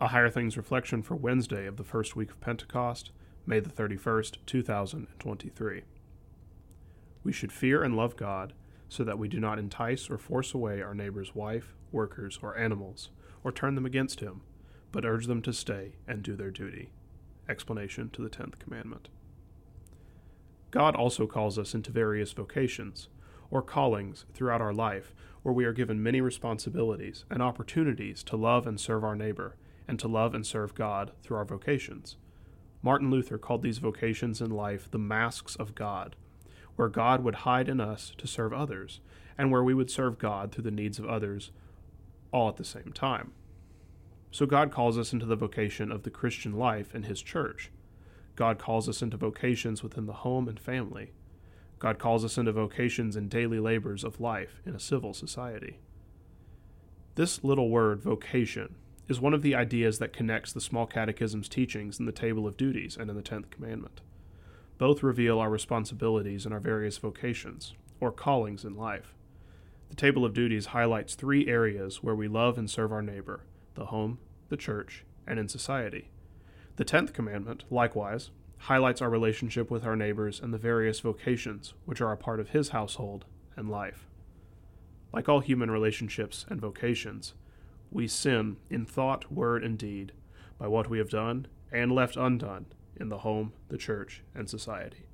A Higher Things reflection for Wednesday of the first week of Pentecost, May the 31st, 2023. We should fear and love God so that we do not entice or force away our neighbor's wife, workers, or animals, or turn them against him, but urge them to stay and do their duty. Explanation to the Tenth Commandment. God also calls us into various vocations, or callings, throughout our life, where we are given many responsibilities and opportunities to love and serve our neighbor, and to love and serve God through our vocations. Martin Luther called these vocations in life the masks of God, where God would hide in us to serve others, and where we would serve God through the needs of others, all at the same time. So God calls us into the vocation of the Christian life in His church. God calls us into vocations within the home and family. God calls us into vocations and daily labors of life in a civil society. This little word, vocation, is one of the ideas that connects the Small Catechism's teachings in the Table of Duties and in the Tenth Commandment. Both reveal our responsibilities in our various vocations, or callings in life. The Table of Duties highlights three areas where we love and serve our neighbor the home, the church, and in society. The Tenth Commandment, likewise, highlights our relationship with our neighbors and the various vocations which are a part of his household and life. Like all human relationships and vocations, we sin in thought, word, and deed by what we have done and left undone in the home, the church, and society.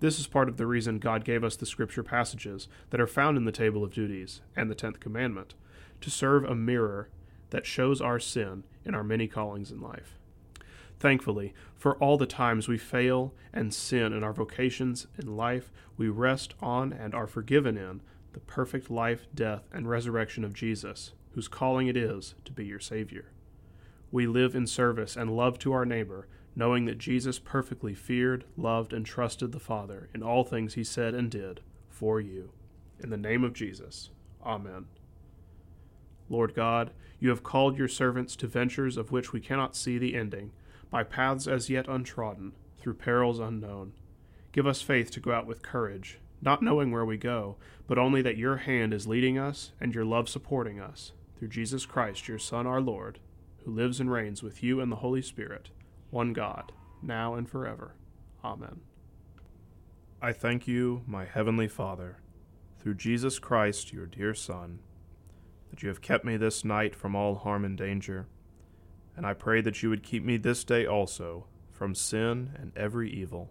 This is part of the reason God gave us the scripture passages that are found in the Table of Duties and the Tenth Commandment to serve a mirror that shows our sin in our many callings in life. Thankfully, for all the times we fail and sin in our vocations in life, we rest on and are forgiven in the perfect life, death, and resurrection of Jesus, whose calling it is to be your Savior. We live in service and love to our neighbor, knowing that Jesus perfectly feared, loved, and trusted the Father in all things he said and did for you. In the name of Jesus, Amen. Lord God, you have called your servants to ventures of which we cannot see the ending, by paths as yet untrodden, through perils unknown. Give us faith to go out with courage, not knowing where we go, but only that your hand is leading us and your love supporting us, through Jesus Christ, your Son, our Lord, who lives and reigns with you and the Holy Spirit, one God, now and forever. Amen. I thank you, my heavenly Father, through Jesus Christ, your dear Son that you have kept me this night from all harm and danger, and I pray that you would keep me this day also from sin and every evil,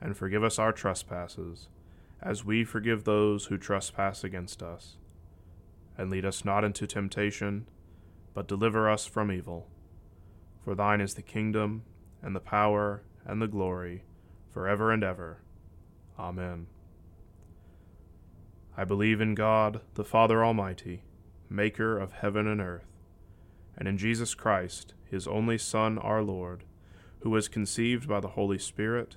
and forgive us our trespasses, as we forgive those who trespass against us. And lead us not into temptation, but deliver us from evil. For thine is the kingdom, and the power, and the glory, for ever and ever. Amen. I believe in God, the Father Almighty maker of heaven and earth, and in Jesus Christ, his only Son, our Lord, who was conceived by the Holy Spirit,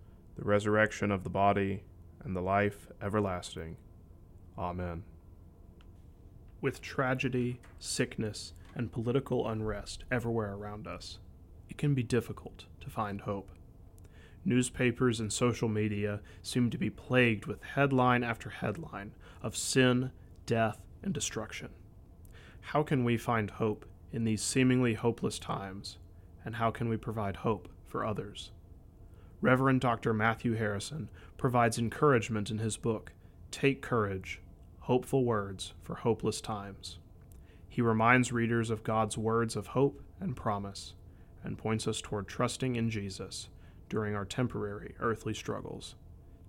the resurrection of the body, and the life everlasting. Amen. With tragedy, sickness, and political unrest everywhere around us, it can be difficult to find hope. Newspapers and social media seem to be plagued with headline after headline of sin, death, and destruction. How can we find hope in these seemingly hopeless times, and how can we provide hope for others? Reverend Dr. Matthew Harrison provides encouragement in his book, Take Courage Hopeful Words for Hopeless Times. He reminds readers of God's words of hope and promise and points us toward trusting in Jesus during our temporary earthly struggles.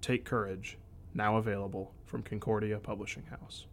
Take Courage, now available from Concordia Publishing House.